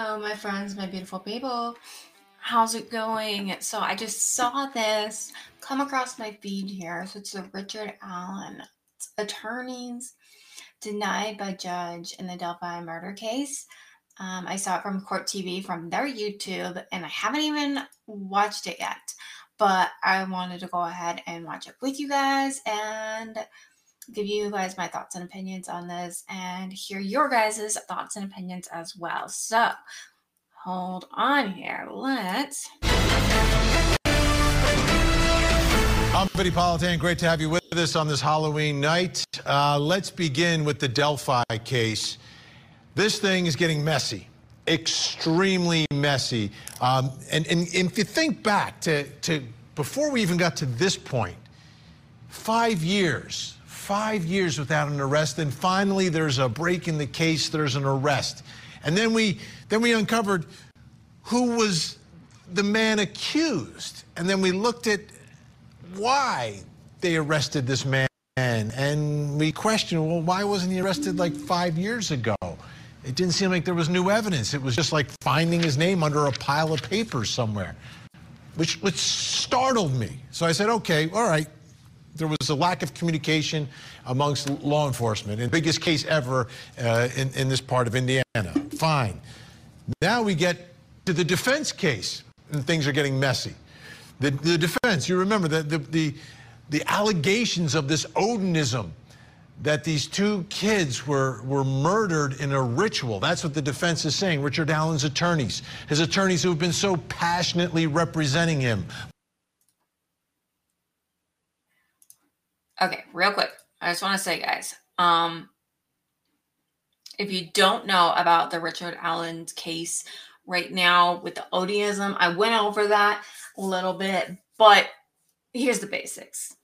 Hello, my friends, my beautiful people. How's it going? So, I just saw this come across my feed here. So, it's the Richard Allen attorneys denied by judge in the Delphi murder case. Um, I saw it from Court TV from their YouTube, and I haven't even watched it yet. But I wanted to go ahead and watch it with you guys and give you guys my thoughts and opinions on this and hear your guys' thoughts and opinions as well. So hold on here. Let's. I'm Vinnie Politan. Great to have you with us on this Halloween night. Uh, let's begin with the Delphi case. This thing is getting messy, extremely messy. Um, and, and, and if you think back to, to before we even got to this point, five years five years without an arrest. Then finally, there's a break in the case. There's an arrest, and then we then we uncovered who was the man accused, and then we looked at why they arrested this man, and we questioned, well, why wasn't he arrested like five years ago? It didn't seem like there was new evidence. It was just like finding his name under a pile of papers somewhere, which, which startled me. So I said, okay, all right, there was a lack of communication amongst law enforcement. And biggest case ever uh, in, in this part of Indiana. Fine. Now we get to the defense case, and things are getting messy. The, the defense, you remember that the, the, the allegations of this Odinism, that these two kids were, were murdered in a ritual. That's what the defense is saying. Richard Allen's attorneys, his attorneys who have been so passionately representing him. Okay, real quick. I just want to say, guys, um, if you don't know about the Richard Allen case right now with the Odinism, I went over that a little bit, but here's the basics.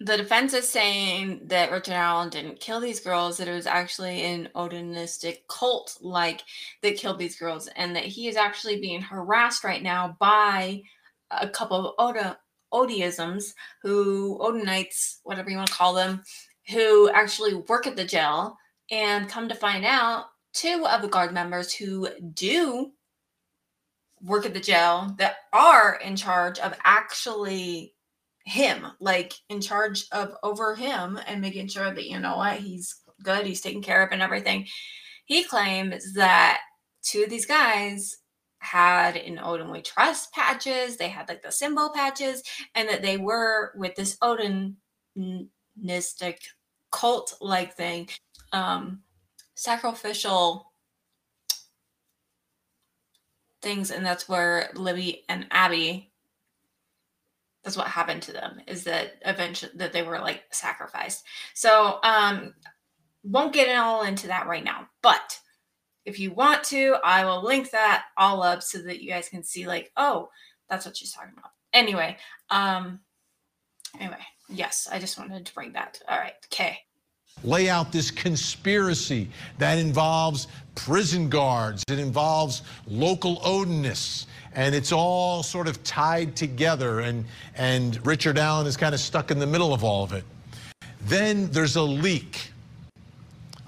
The defense is saying that Richard Allen didn't kill these girls, that it was actually an Odinistic cult like that killed these girls, and that he is actually being harassed right now by a couple of Oda Odiisms, who Odinites, whatever you want to call them, who actually work at the jail, and come to find out, two of the guard members who do work at the jail that are in charge of actually him, like in charge of over him and making sure that you know what he's good, he's taken care of, and everything. He claims that two of these guys had in Odin We Trust patches, they had like the symbol patches, and that they were with this Odinistic cult like thing, um, sacrificial things, and that's where Libby and Abby. That's what happened to them is that eventually that they were like sacrificed. So um won't get all into that right now, but if you want to, I will link that all up so that you guys can see, like, oh, that's what she's talking about. Anyway, um, anyway, yes, I just wanted to bring that. All right, okay. Lay out this conspiracy that involves prison guards, it involves local Odinists, and it's all sort of tied together. And, and Richard Allen is kind of stuck in the middle of all of it. Then there's a leak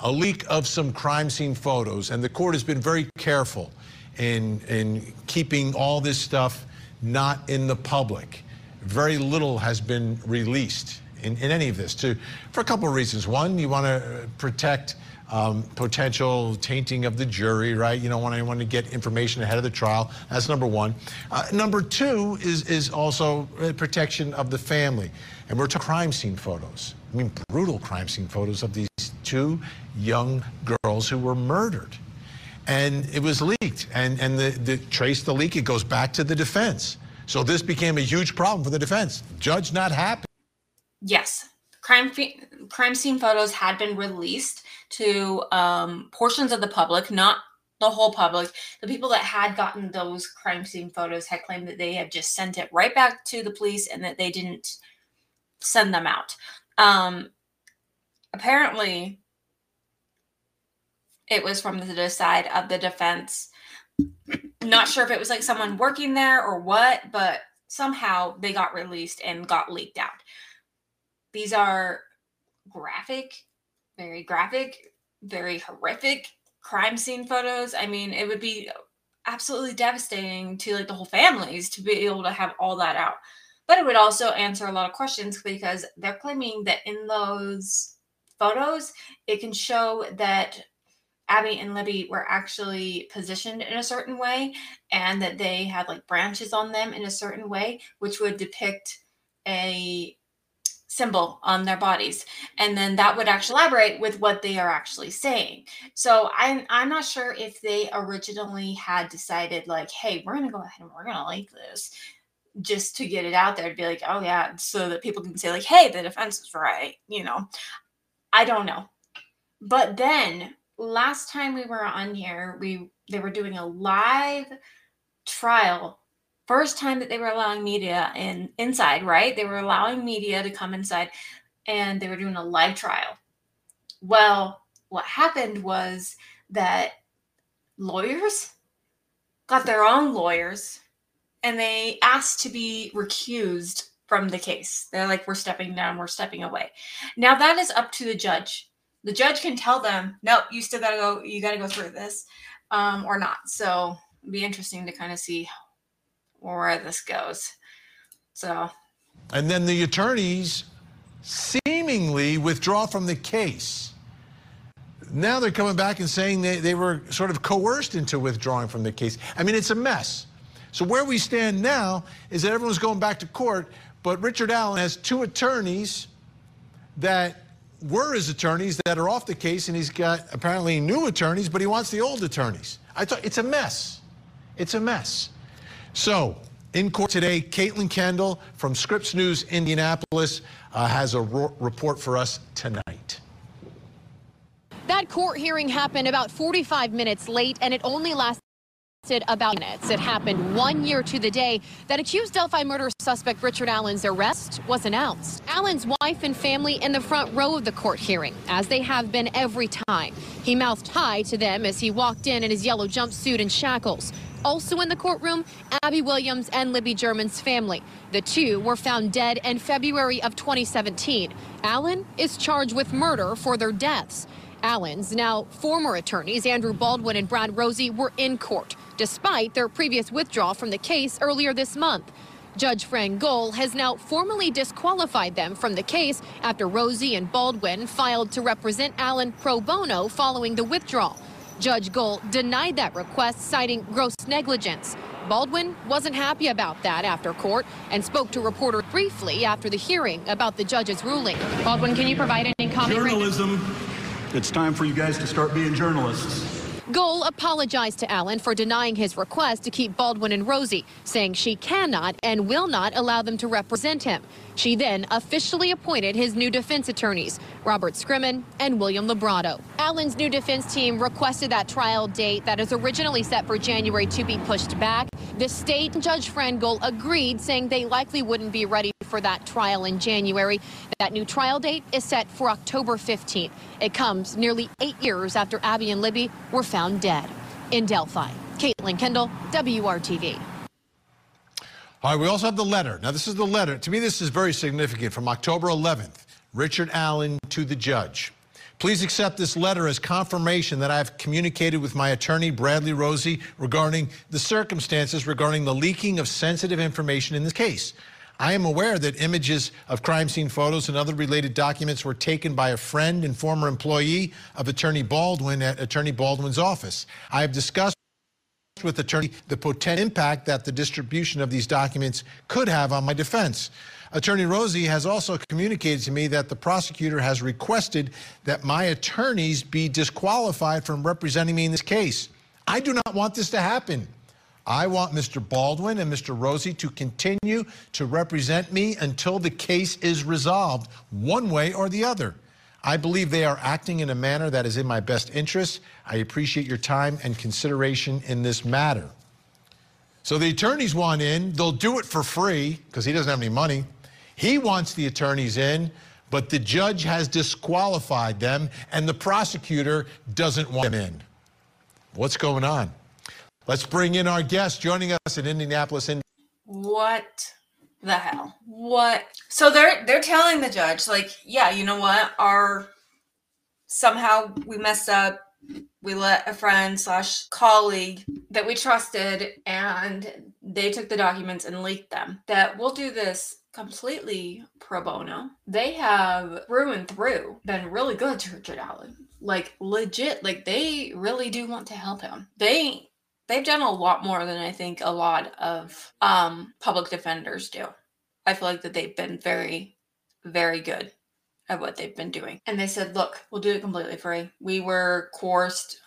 a leak of some crime scene photos, and the court has been very careful in, in keeping all this stuff not in the public. Very little has been released in, in any of this to, for a couple of reasons. One, you want to protect um, potential tainting of the jury, right? You don't want anyone to get information ahead of the trial. That's number one. Uh, number two is, is also protection of the family. And we're to crime scene photos. I mean, brutal crime scene photos of these two young girls who were murdered. And it was leaked. And, and the, the trace the leak, it goes back to the defense. So this became a huge problem for the defense. Judge not happy. Yes. Crime, crime scene photos had been released to um, portions of the public, not the whole public. The people that had gotten those crime scene photos had claimed that they had just sent it right back to the police and that they didn't send them out. Um, apparently, it was from the side of the defense. Not sure if it was like someone working there or what, but somehow they got released and got leaked out. These are graphic, very graphic, very horrific crime scene photos, I mean, it would be absolutely devastating to like the whole families to be able to have all that out. But it would also answer a lot of questions because they're claiming that in those photos, it can show that Abby and Libby were actually positioned in a certain way and that they had like branches on them in a certain way, which would depict a symbol on their bodies. And then that would actually elaborate with what they are actually saying. So i'm i'm not sure if they originally had decided like hey we're gonna go ahead and we're gonna like this just to get it out there to be like oh yeah so that people can say like hey the defense is right you know i don't know but then last time we were on here we they were doing a live trial first time that they were allowing media in inside, right? They were allowing media to come inside and they were doing a live trial. Well, what happened was that lawyers got their own lawyers and they asked to be recused from the case. They're like, we're stepping down, we're stepping away. Now that is up to the judge. The judge can tell them, no, you still gotta go, you gotta go through this, um, or not. So it'd be interesting to kind of see where this goes. So. And then the attorneys seemingly withdraw from the case. Now they're coming back and saying they, they were sort of coerced into withdrawing from the case. I mean, it's a mess. So where we stand now is that everyone's going back to court, but Richard Allen has two attorneys that were his attorneys that are off the case, and he's got apparently new attorneys, but he wants the old attorneys. I thought it's a mess. It's a mess. So, in court today, Caitlin Kendall from Scripps News Indianapolis uh, has a report for us tonight. That court hearing happened about 45 minutes late, and it only lasted about minutes. It happened one year to the day that accused Delphi murder suspect Richard Allen's arrest was announced. Allen's wife and family in the front row of the court hearing, as they have been every time. He mouthed hi to them as he walked in in his yellow jumpsuit and shackles. Also in the courtroom, Abby Williams and Libby German's family. The two were found dead in February of 2017. Allen is charged with murder for their deaths. Allen's now former attorneys, Andrew Baldwin and Brad Rozzi were in court, despite their previous withdrawal from the case earlier this month. Judge Fran Gull has now formally disqualified them from the case after Rozzi and Baldwin filed to represent Allen pro bono following the withdrawal. Judge Gull denied that request, citing gross negligence. Baldwin wasn't happy about that after court and spoke to reporters briefly after the hearing about the judge's ruling. Baldwin, can you provide any comment? Journalism. It's time for you guys to start being journalists. Gull apologized to Allen for denying his request to keep Baldwin and Rozzi, saying she cannot and will not allow them to represent him. She then officially appointed his new defense attorneys, Robert Scremin and William Lebrato. Allen's new defense team requested that trial date that is originally set for January to be pushed back. The state Judge Fran Gull agreed, saying they likely wouldn't be ready for that trial in January. That new trial date is set for October 15th. It comes nearly eight years after Abby and Libby were found dead. In Delphi, Caitlin Kendall, WRTV. All right, we also have the letter. Now, this is the letter. To me, this is very significant from October 11th. Richard Allen to the judge. Please accept this letter as confirmation that I have communicated with my attorney, Bradley Rozzi, regarding the circumstances regarding the leaking of sensitive information in this case. I am aware that images of crime scene photos and other related documents were taken by a friend and former employee of Attorney Baldwin at Attorney Baldwin's office. I have discussed with attorney the potential impact that the distribution of these documents could have on my defense. Attorney Rozzi has also communicated to me that the prosecutor has requested that my attorneys be disqualified from representing me in this case. I do not want this to happen. I want Mr. Baldwin and Mr. Rozzi to continue to represent me until the case is resolved, one way or the other. I believe they are acting in a manner that is in my best interest. I appreciate your time and consideration in this matter. So the attorneys want in. They'll do it for free because he doesn't have any money. He wants the attorneys in, but the judge has disqualified them and the prosecutor doesn't want them in. What's going on? Let's bring in our guest joining us in Indianapolis. Indiana. What the hell? What? So they're they're telling the judge like, yeah, you know what? Our somehow we messed up. we let a friend slash colleague that we trusted and they took the documents and leaked them that we'll do this completely pro bono they have through and through been really good to richard allen like legit like they really do want to help him they they've done a lot more than i think a lot of um public defenders do i feel like that they've been very very good at what they've been doing. And they said, look, we'll do it completely free. We were coerced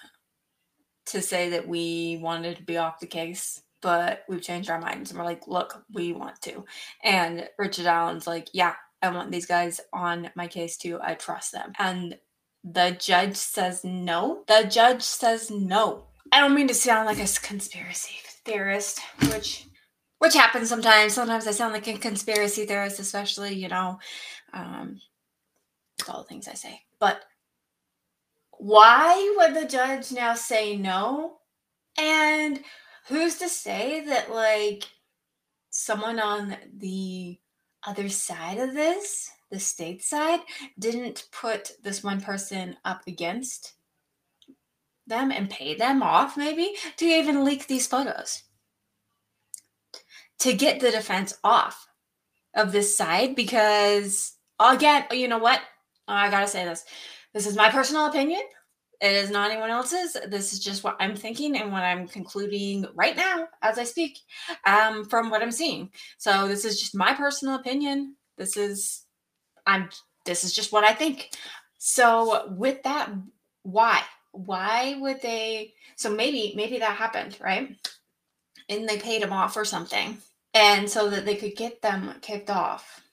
to say that we wanted to be off the case, but we've changed our minds and we're like, look, we want to. And Richard Allen's like, yeah, I want these guys on my case too. I trust them. And the judge says no. The judge says no. I don't mean to sound like a conspiracy theorist, which which happens sometimes. Sometimes I sound like a conspiracy theorist, especially, you know, um, all the things I say. But why would the judge now say no? And who's to say that, like, someone on the other side of this, the state side, didn't put this one person up against them and pay them off, maybe, to even leak these photos? To get the defense off of this side because again you know what I gotta say this. This is my personal opinion. It is not anyone else's. This is just what I'm thinking and what I'm concluding right now as I speak um, from what I'm seeing. So this is just my personal opinion. This is I'm this is just what I think. So with that, why? Why would they so maybe maybe that happened, right? And they paid him off or something. And so that they could get them kicked off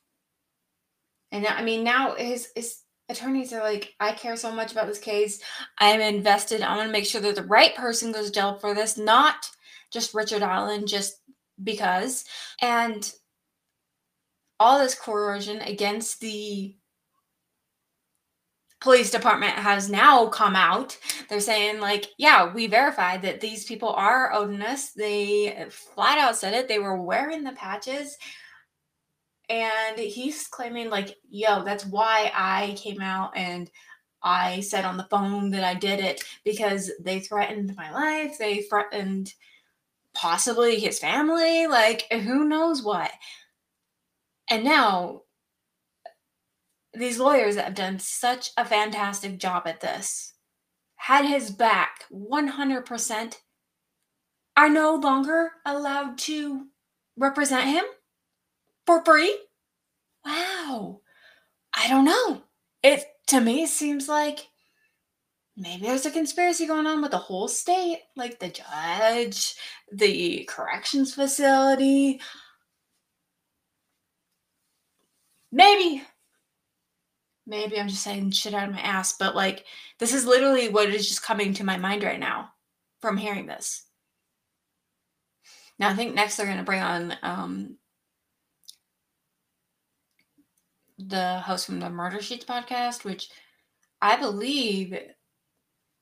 and I mean, now his his attorneys are like, I care so much about this case. I'm invested. I want to make sure that the right person goes to jail for this, not just Richard Allen, just because. And all this coercion against the police department has now come out. They're saying, like, yeah, we verified that these people are odinous. They flat out said it. They were wearing the patches and he's claiming like yo that's why i came out and i said on the phone that i did it because they threatened my life they threatened possibly his family like who knows what and now these lawyers that have done such a fantastic job at this had his back 100% are no longer allowed to represent him for free? Wow. I don't know. It to me seems like maybe there's a conspiracy going on with the whole state, like the judge, the corrections facility. Maybe. Maybe I'm just saying shit out of my ass, but like this is literally what is just coming to my mind right now from hearing this. Now I think next they're gonna bring on um the host from the Murder Sheets podcast, which I believe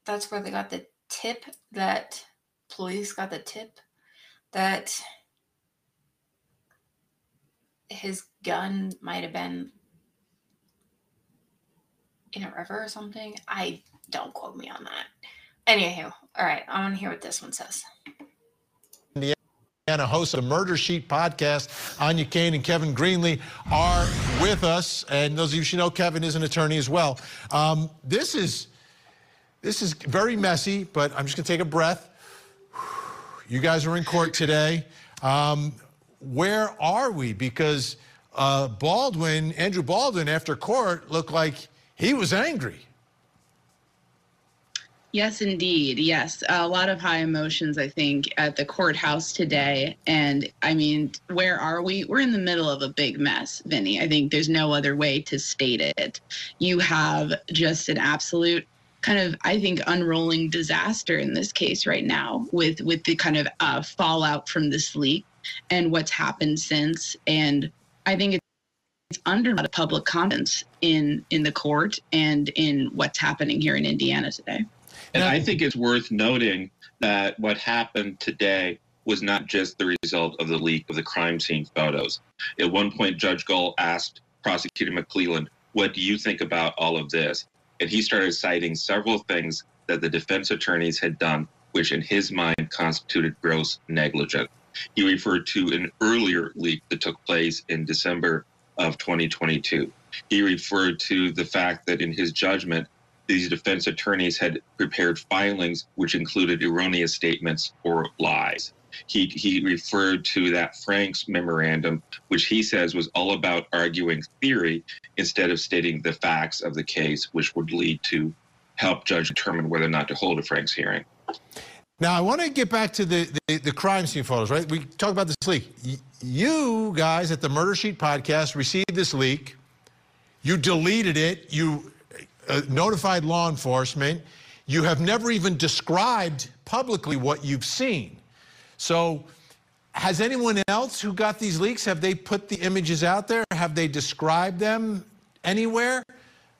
that's where they got the tip that police got the tip that his gun might have been in a river or something. I don't quote me on that. Anywho, all right, I want to hear what this one says. And a host of the Murder Sheet podcast. Áine Cain and Kevin Greenlee are with us. And those of you should know, Kevin is an attorney as well. Um, this is this is very messy, but I'm just going to take a breath. You guys are in court today. Um, where are we? Because uh, Baldwin, Andrew Baldwin, after court, looked like he was angry. Yes, indeed. Yes. A lot of high emotions, I think, at the courthouse today. And I mean, where are we? We're in the middle of a big mess, Vinny. I think there's no other way to state it. You have just an absolute kind of i think unrolling disaster in this case right now with with the kind of uh, fallout from this leak and what's happened since and i think it's under a public confidence in in the court and in what's happening here in indiana today and I think it's worth noting that what happened today was not just the result of the leak of the crime scene photos. At one point, Judge Gull asked Prosecutor McLeland, What do you think about all of this? And he started citing several things that the defense attorneys had done, which in his mind constituted gross negligence. He referred to an earlier leak that took place in December of 2022. He referred to the fact that in his judgment, these defense attorneys had prepared filings which included erroneous statements or lies. He, he referred to that Franks memorandum, which he says was all about arguing theory instead of stating the facts of the case, which would lead to help judge determine whether or not to hold a Franks hearing. Now, I want to get back to the, the, the crime scene photos, right? We talked about this leak. You guys at the Murder Sheet podcast received this leak. You deleted it. You uh, notified law enforcement. You have never even described publicly what you've seen. So, has anyone else who got these leaks, have they put the images out there? Have they described them anywhere?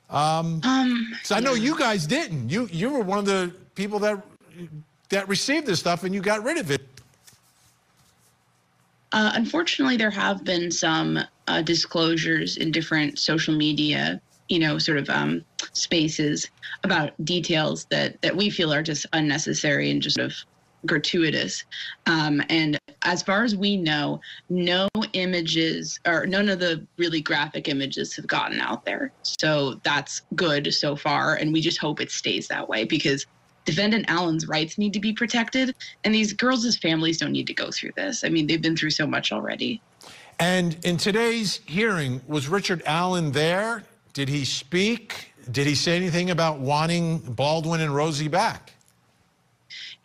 Um, Um, so I know you guys didn't. You you were one of the people that that received this stuff and you got rid of it. Uh, unfortunately, there have been some uh, disclosures in different social media, you know, sort of um, spaces about details that that we feel are just unnecessary and just sort of gratuitous. Um, and as far as we know, no images or none of the really graphic images have gotten out there. So that's good so far, and we just hope it stays that way because defendant Allen's rights need to be protected, and these girls' families don't need to go through this. I mean, they've been through so much already. And in today's hearing, was Richard Allen there? Did he speak? Did he say anything about wanting Baldwin and Rozzi back?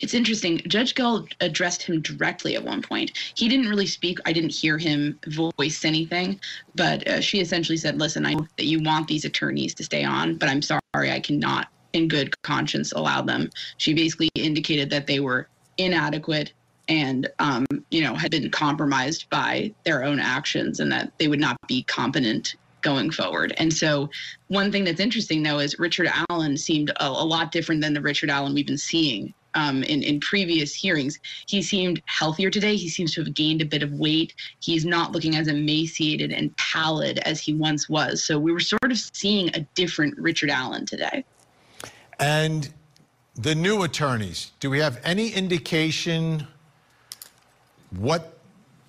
It's interesting. Judge Gull addressed him directly at one point. He didn't really speak. I didn't hear him voice anything, but uh, she essentially said, "Listen, I know that you want these attorneys to stay on, but I'm sorry, I cannot, in good conscience, allow them." She basically indicated that they were inadequate and, um, you know, had been compromised by their own actions, and that they would not be competent going forward. And so, one thing that's interesting though is Richard Allen seemed a, a lot different than the Richard Allen we've been seeing um, in, in previous hearings. He seemed healthier today. He seems to have gained a bit of weight. He's not looking as emaciated and pallid as he once was. So we were sort of seeing a different Richard Allen today. And the new attorneys, do we have any indication what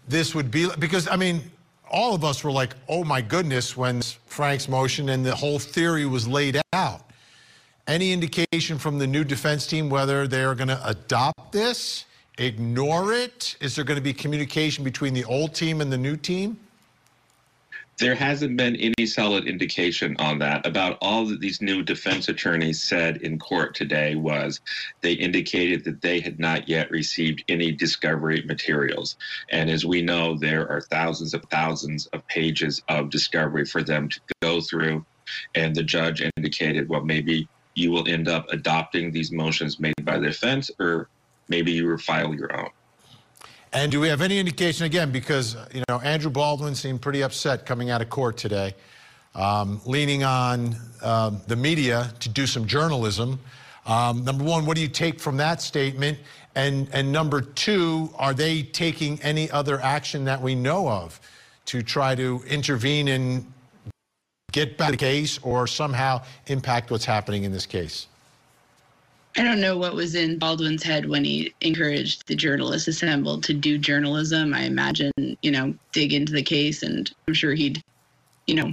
this would be? Because, I mean, all of us were like, oh my goodness, when Franks motion and the whole theory was laid out. Any indication from the new defense team whether they are going to adopt this, ignore it? Is there going to be communication between the old team and the new team? There hasn't been any solid indication on that. About all that these new defense attorneys said in court today was they indicated that they had not yet received any discovery materials. And as we know, there are thousands of thousands of pages of discovery for them to go through. And the judge indicated, well, maybe you will end up adopting these motions made by the defense, or maybe you will file your own. And do we have any indication, again, because, you know, Andrew Baldwin seemed pretty upset coming out of court today, um, leaning on um, the media to do some journalism. Um, number one, what do you take from that statement? And, and number two, are they taking any other action that we know of to try to intervene and get back the case or somehow impact what's happening in this case? I don't know what was in Baldwin's head when he encouraged the journalists assembled to do journalism. I imagine, you know, dig into the case, and I'm sure he'd, you know,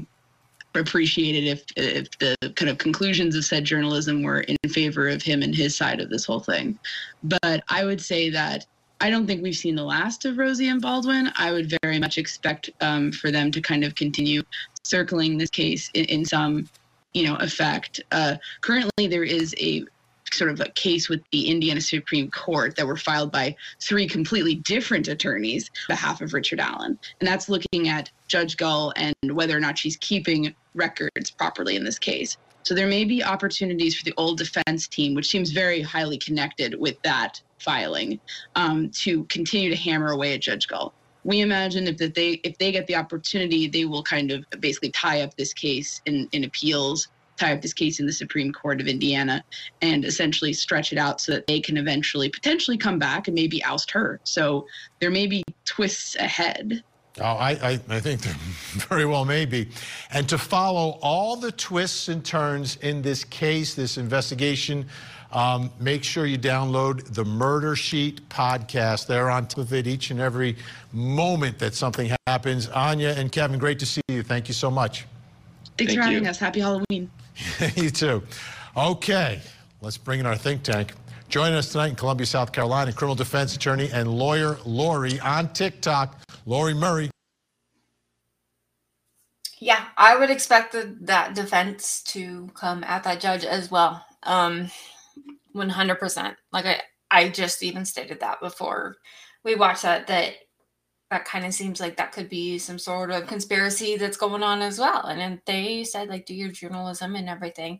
appreciate it if if the kind of conclusions of said journalism were in favor of him and his side of this whole thing. But I would say that I don't think we've seen the last of Rozzi and Baldwin. I would very much expect um, for them to kind of continue circling this case in, in some, you know, effect. Uh, currently, there is a sort of a case with the Indiana Supreme Court that were filed by three completely different attorneys on behalf of Richard Allen. And that's looking at Judge Gull and whether or not she's keeping records properly in this case. So there may be opportunities for the old defense team, which seems very highly connected with that filing, um, to continue to hammer away at Judge Gull. We imagine if that they if they get the opportunity, they will kind of basically tie up this case in, in appeals tie up this case in the Supreme Court of Indiana and essentially stretch it out so that they can eventually potentially come back and maybe oust her. So there may be twists ahead. Oh, I, I, I, think there very well may be. And to follow all the twists and turns in this case, this investigation, Um, make sure you download the Murder Sheet podcast. They're on top of it each and every moment that something happens. Áine and Kevin, great to see you. Thank you so much. Thanks Thank for having you. us. Happy Halloween. you too. Okay, let's bring in our think tank. Joining us tonight in Columbia, South Carolina, criminal defense attorney and lawyer Lori on TikTok, Lori Murray. Yeah, I would expect the, that defense to come at that judge as well. Um, 100%. Like I, I just even stated that before we watched that, that that kind of seems like that could be some sort of conspiracy that's going on as well. And then they said, like, do your journalism and everything.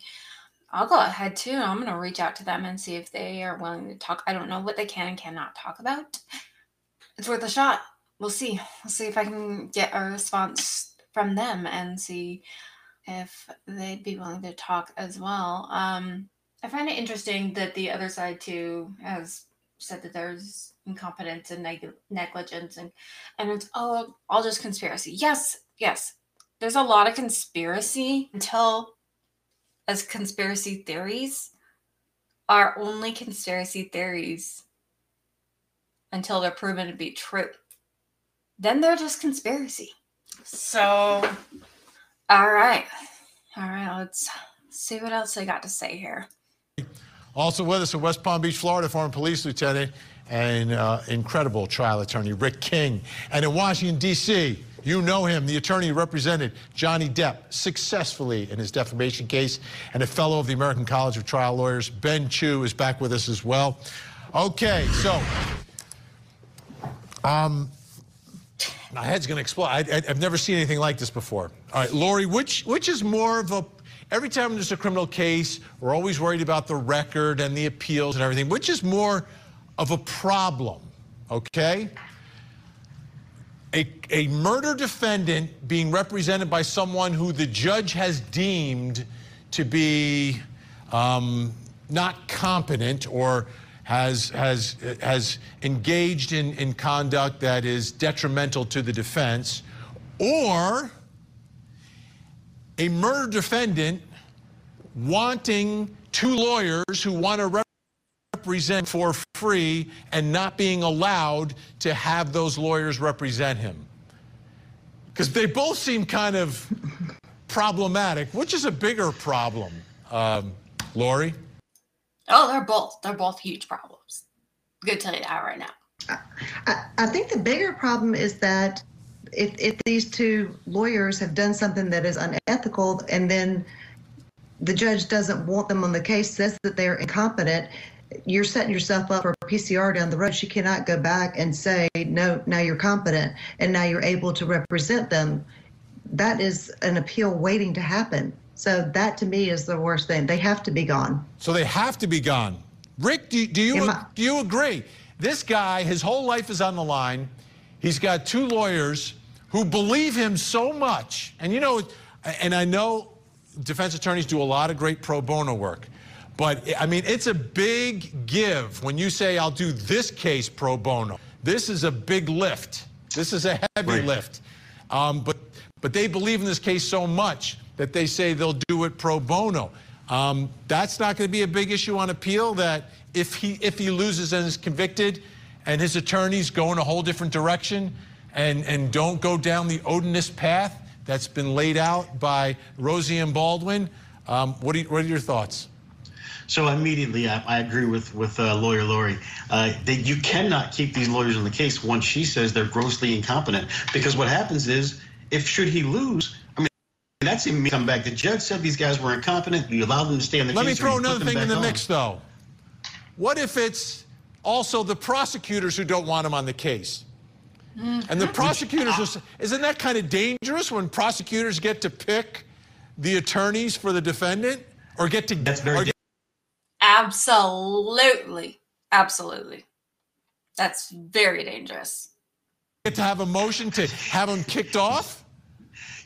I'll go ahead too. I'm going to reach out to them and see if they are willing to talk. I don't know what they can and cannot talk about. It's worth a shot. We'll see. We'll see if I can get a response from them and see if they'd be willing to talk as well. Um, I find it interesting that the other side too has said that there's incompetence and neg- negligence and and it's oh all just conspiracy. Yes, yes. There's a lot of conspiracy until as conspiracy theories are only conspiracy theories until they're proven to be true. Then they're just conspiracy. So, all right. All right, let's see what else I got to say here. Also with us in West Palm Beach, Florida, former police lieutenant and uh, incredible trial attorney Rick King. And in Washington, D.C., you know him, the attorney who represented Johnny Depp successfully in his defamation case, and a fellow of the American College of Trial Lawyers, Ben Chew, is back with us as well. Okay, so um, my head's going to explode. I, I've never seen anything like this before. All right, Lori, which which is more of a every time there's a criminal case, we're always worried about the record and the appeals and everything. Which is more of a problem? Okay. A, a murder defendant being represented by someone who the judge has deemed to be um, not competent or has has has engaged in, in conduct that is detrimental to the defense, or a murder defendant wanting two lawyers who want to represent for free and not being allowed to have those lawyers represent him. Because they both seem kind of problematic. Which is a bigger problem, um, Lori? Oh, they're both they're both huge problems. I'm gonna tell you that right now. I, I think the bigger problem is that if, if these two lawyers have done something that is unethical and then the judge doesn't want them on the case, says that they're incompetent, you're setting yourself up for PCR down the road. She cannot go back and say, no, now you're competent and now you're able to represent them. That is an appeal waiting to happen. So that to me is the worst thing. They have to be gone. So they have to be gone. Rick, do, do you I- do you agree? This guy, his whole life is on the line. He's got two lawyers who believe him so much. And you know, and I know defense attorneys do a lot of great pro bono work. But I mean, it's a big give when you say, I'll do this case pro bono. This is a big lift. This is a heavy Right. lift. Um, but, but they believe in this case so much that they say they'll do it pro bono. Um, that's not going to be a big issue on appeal. That if he if he loses and is convicted, and his attorneys go in a whole different direction, and and don't go down the odinist path that's been laid out by Rozzi and Baldwin. Um, what, are what are your thoughts? So immediately, I, I agree with with uh, lawyer Lori. Uh, that you cannot keep these lawyers on the case once she says they're grossly incompetent. Because what happens is, if should he lose, I mean, that's him come back. The judge said these guys were incompetent. You allow them to stay on the case. Let me throw another thing in the on. mix, though. What if it's also the prosecutors who don't want him on the case? And the prosecutors, are, isn't that kind of dangerous when prosecutors get to pick the attorneys for the defendant or get to That's very or get- Absolutely. Absolutely. That's very dangerous. get to have a motion to have them kicked off?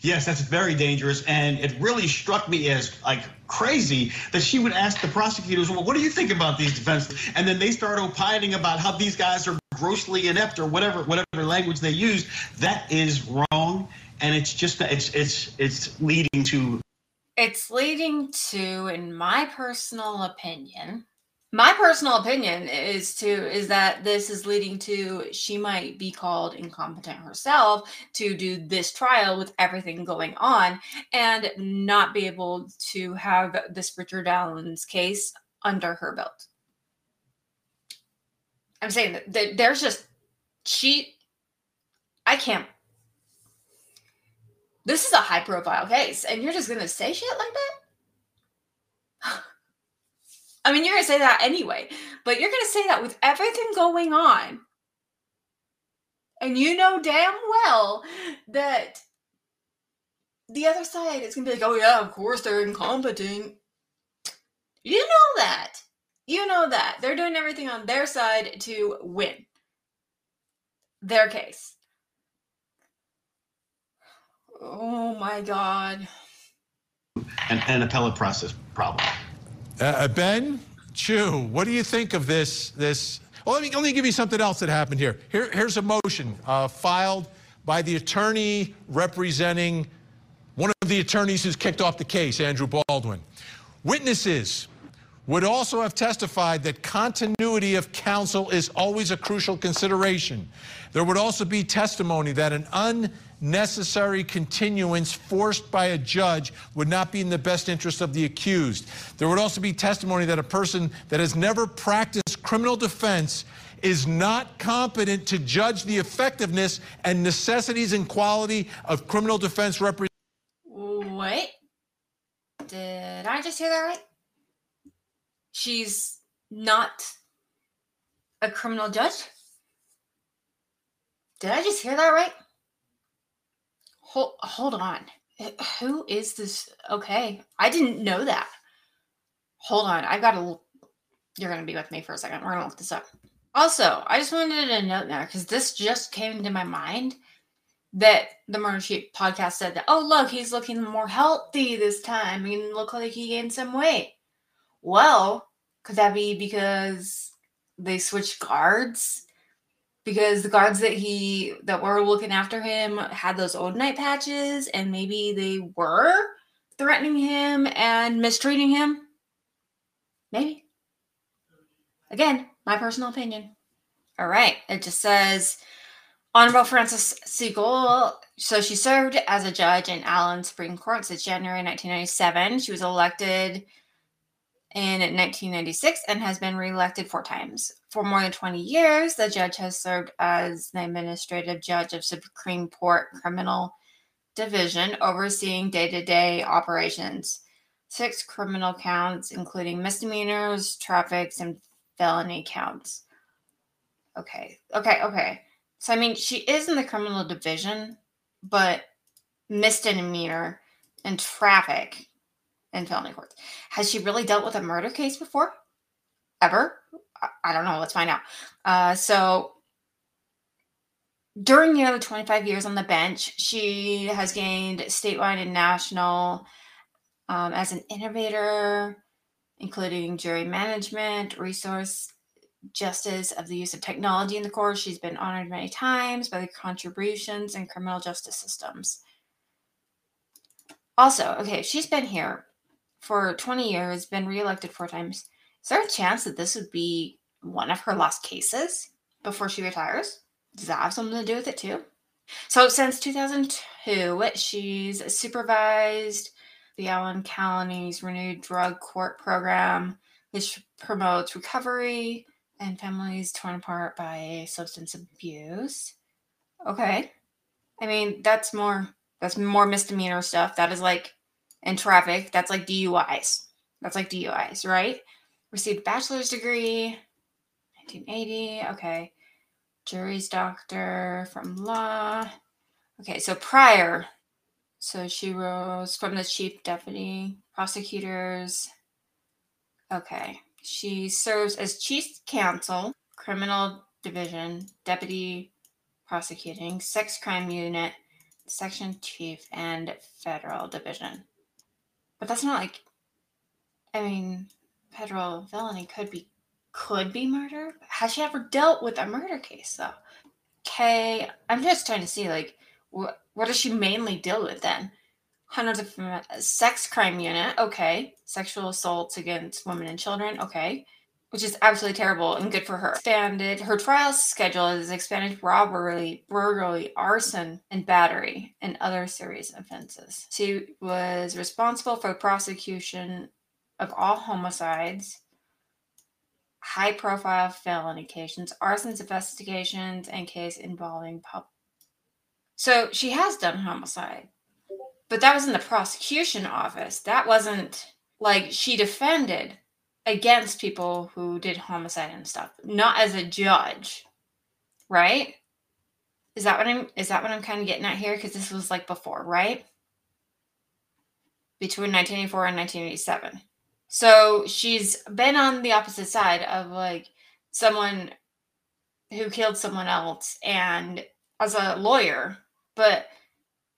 Yes, that's very dangerous, and it really struck me as like crazy that she would ask the prosecutors, "Well, what do you think about these defense?" And then they start opining about how these guys are grossly inept or whatever whatever language they use. That is wrong, and it's just it's it's it's leading to It's leading to, in my personal opinion, my personal opinion is to is that this is leading to she might be called incompetent herself to do this trial with everything going on and not be able to have this Richard Allen's case under her belt. I'm saying that, there's just she I can't this is a high profile case and you're just going to say shit like that? I mean, you're going to say that anyway, but you're going to say that with everything going on. And you know damn well that the other side is going to be like, oh, yeah, of course they're incompetent. You know that. You know that. They're doing everything on their side to win their case. Oh my God. An, an appellate process problem. Uh, uh, ben, Chew, what do you think of this? This. Well, let me let me give you something else that happened here. Here, here's a motion uh, filed by the attorney representing one of the attorneys who's kicked off the case, Andrew Baldwin. Witnesses would also have testified that continuity of counsel is always a crucial consideration. There would also be testimony that an unnecessary continuance forced by a judge would not be in the best interest of the accused. There would also be testimony that a person that has never practiced criminal defense is not competent to judge the effectiveness and necessities and quality of criminal defense representation. Wait. Did I just hear that right? she's not a criminal judge? Did I just hear that right? Hold, hold on. Who is this? Okay. I didn't know that. Hold on. I've got to. You're going to be with me for a second. We're going to look this up. Also, I just wanted to note now because this just came into my mind that the Murder Sheet podcast said that, oh, look, he's looking more healthy this time. He look like he gained some weight. Well, could that be because they switched guards? Because the guards that he that were looking after him had those old night patches, and maybe they were threatening him and mistreating him. Maybe. Again, my personal opinion. All right. It just says Honorable Frances C. Gull. So she served as a judge in Allen Superior Court since January 1997. She was elected in 1996 and has been reelected four times. For more than 20 years, the judge has served as the administrative judge of Superior Court Criminal Division, overseeing day to day operations. Six criminal counts, including misdemeanors, traffics, and felony counts. Okay, okay, okay. So, I mean, she is in the criminal division, but misdemeanor and traffic and felony courts. Has she really dealt with a murder case before? Ever? I don't know. Let's find out. Uh, so, during nearly 25 years on the bench, she has gained statewide and national um, as an innovator, including jury management, resource justice of the use of technology in the court. She's been honored many times by the contributions in criminal justice systems. Also, okay, she's been here for 20 years, been reelected four times. Is there a chance that this would be one of her last cases before she retires? Does that have something to do with it too? So since 2002, she's supervised the Allen County's renewed drug court program, which promotes recovery and families torn apart by substance abuse. Okay. I mean, that's more that's more misdemeanor stuff. That is like in traffic. That's like DUIs. That's like DUIs, right? Received bachelor's degree, 1980. Okay. Juris doctor from law. Okay, so prior, so she rose from the chief deputy prosecutors. Okay. She serves as chief counsel, criminal division, deputy prosecuting, sex crime unit, section chief, and federal division. But that's not like I mean, federal felony could be could be murder. Has she ever dealt with a murder case though? Okay, I'm just trying to see like what what does she mainly deal with then? Hundreds of uh, sex crime unit, okay. Sexual assaults against women and children, okay. which is absolutely terrible and good for her. Expanded her trial schedule is expanded robbery, burglary, arson, and battery, and other serious offenses. She was responsible for prosecution of all homicides, high profile felony cases, arsons investigations, and case involving pub. So she has done homicide, but that was in the prosecution office. That wasn't like she defended against people who did homicide and stuff, not as a judge, right? Is that what I'm is that what I'm kind of getting at here? Because this was like before, right? Between 1984 and 1987. So she's been on the opposite side of like someone who killed someone else and as a lawyer, but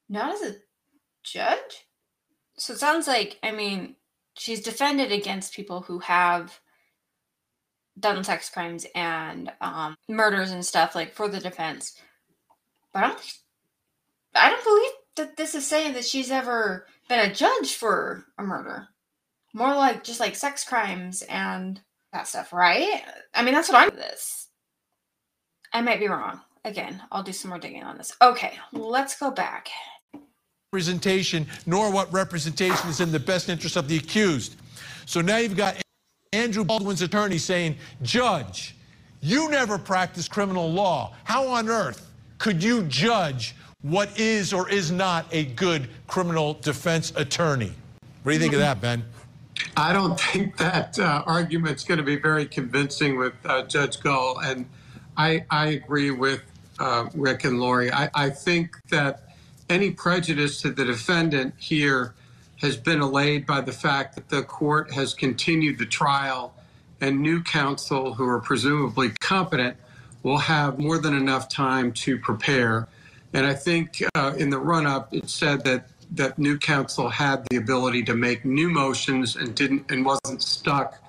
not as a judge. So it sounds like, I mean, she's defended against people who have done sex crimes and um, murders and stuff like for the defense. But I don't, I don't believe that this is saying that she's ever been a judge for a murder. More like just like sex crimes and that stuff, right? I mean, that's what I'm. This. I might be wrong. Again, I'll do some more digging on this. Okay, let's go back representation, nor what representation is in the best interest of the accused. So now you've got Andrew Baldwin's attorney saying, Judge, you never practiced criminal law. How on earth could you judge what is or is not a good criminal defense attorney? What do you think of mm-hmm. that, Ben? I don't think that uh, argument's going to be very convincing with uh, Judge Gull. And I, I agree with uh, Rick and Lori. I, I think that any prejudice to the defendant here has been allayed by the fact that the court has continued the trial and new counsel who are presumably competent will have more than enough time to prepare. And I think uh, in the run up, it said that that new counsel had the ability to make new motions and didn't and wasn't stuck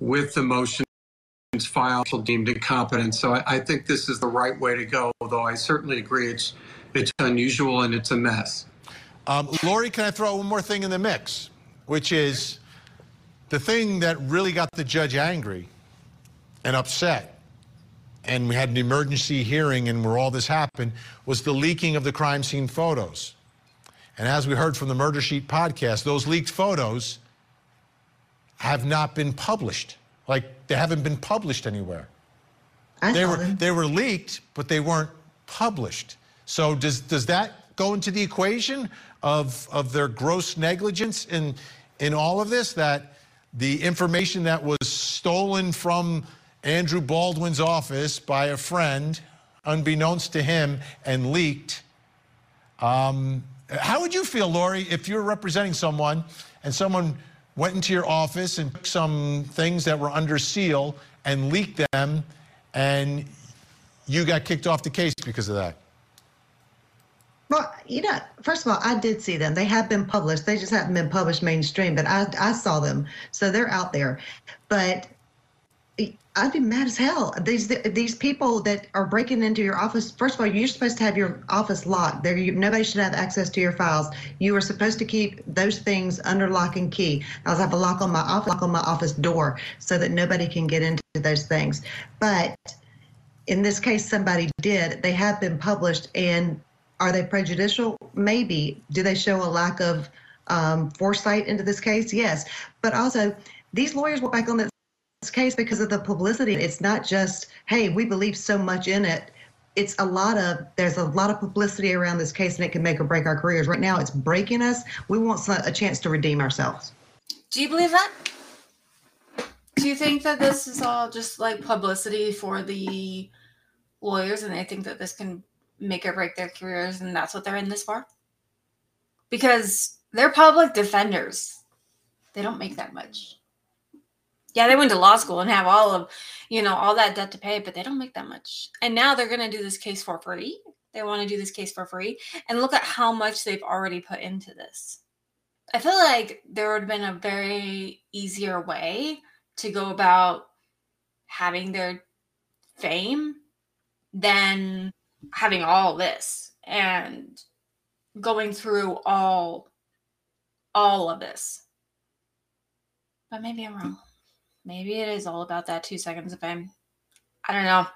with the motions filed deemed incompetent. So I, I think this is the right way to go, although I certainly agree it's it's unusual and it's a mess. Um, Lori, can I throw one more thing in the mix, which is the thing that really got the judge angry and upset, and we had an emergency hearing and where all this happened, was the leaking of the crime scene photos. And as we heard from the Murder Sheet podcast, those leaked photos have not been published. Like they haven't been published anywhere. I they were them. they were leaked, but they weren't published. So does does that go into the equation of of their gross negligence in in all of this? That the information that was stolen from Andrew Baldwin's office by a friend, unbeknownst to him, and leaked. Um, how would you feel, Lori, if you were representing someone and someone went into your office and took some things that were under seal and leaked them, and you got kicked off the case because of that? Well, you know, first of all, I did see them. They have been published. They just haven't been published mainstream, but I, I saw them. So they're out there. But I'd be mad as hell. These these people that are breaking into your office. First of all, you're supposed to have your office locked. There, you, nobody should have access to your files. You are supposed to keep those things under lock and key. I was have a lock on my office, lock on my office door, so that nobody can get into those things. But in this case, somebody did. They have been published, and are they prejudicial? Maybe. Do they show a lack of um, foresight into this case? Yes. But also, these lawyers went back on this case because of the publicity. It's not just, hey, we believe so much in it. It's a lot of, there's a lot of publicity around this case and it can make or break our careers. Right now, it's breaking us. We want a chance to redeem ourselves. Do you believe that? Do you think that this is all just like publicity for the lawyers and they think that this can make or break their careers and that's what they're in this for? Because they're public defenders. They don't make that much. Yeah, they went to law school and have all of, you know, all that debt to pay, but they don't make that much. And now they're going to do this case for free. They want to do this case for free. And look at how much they've already put into this. I feel like there would have been a very easier way to go about having their fame than having all this and going through all all of this. But maybe I'm wrong. Maybe it is all about that two seconds of fame. I don't know.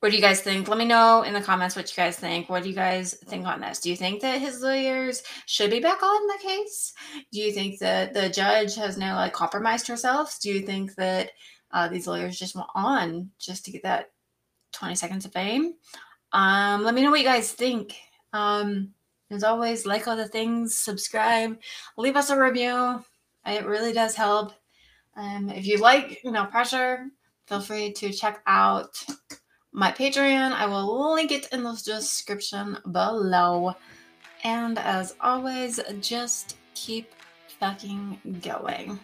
What do you guys think? Let me know in the comments what you guys think. What do you guys think on this? Do you think that his lawyers should be back on the case? Do you think that the judge has now like compromised herself? Do you think that uh, these lawyers just went on just to get that 20 seconds of fame? Um, let me know what you guys think. Um, as always, like all the things, subscribe, leave us a review. It really does help. Um, if you like, know, pressure, feel free to check out my Patreon. I will link it in the description below. And as always, just keep fucking going.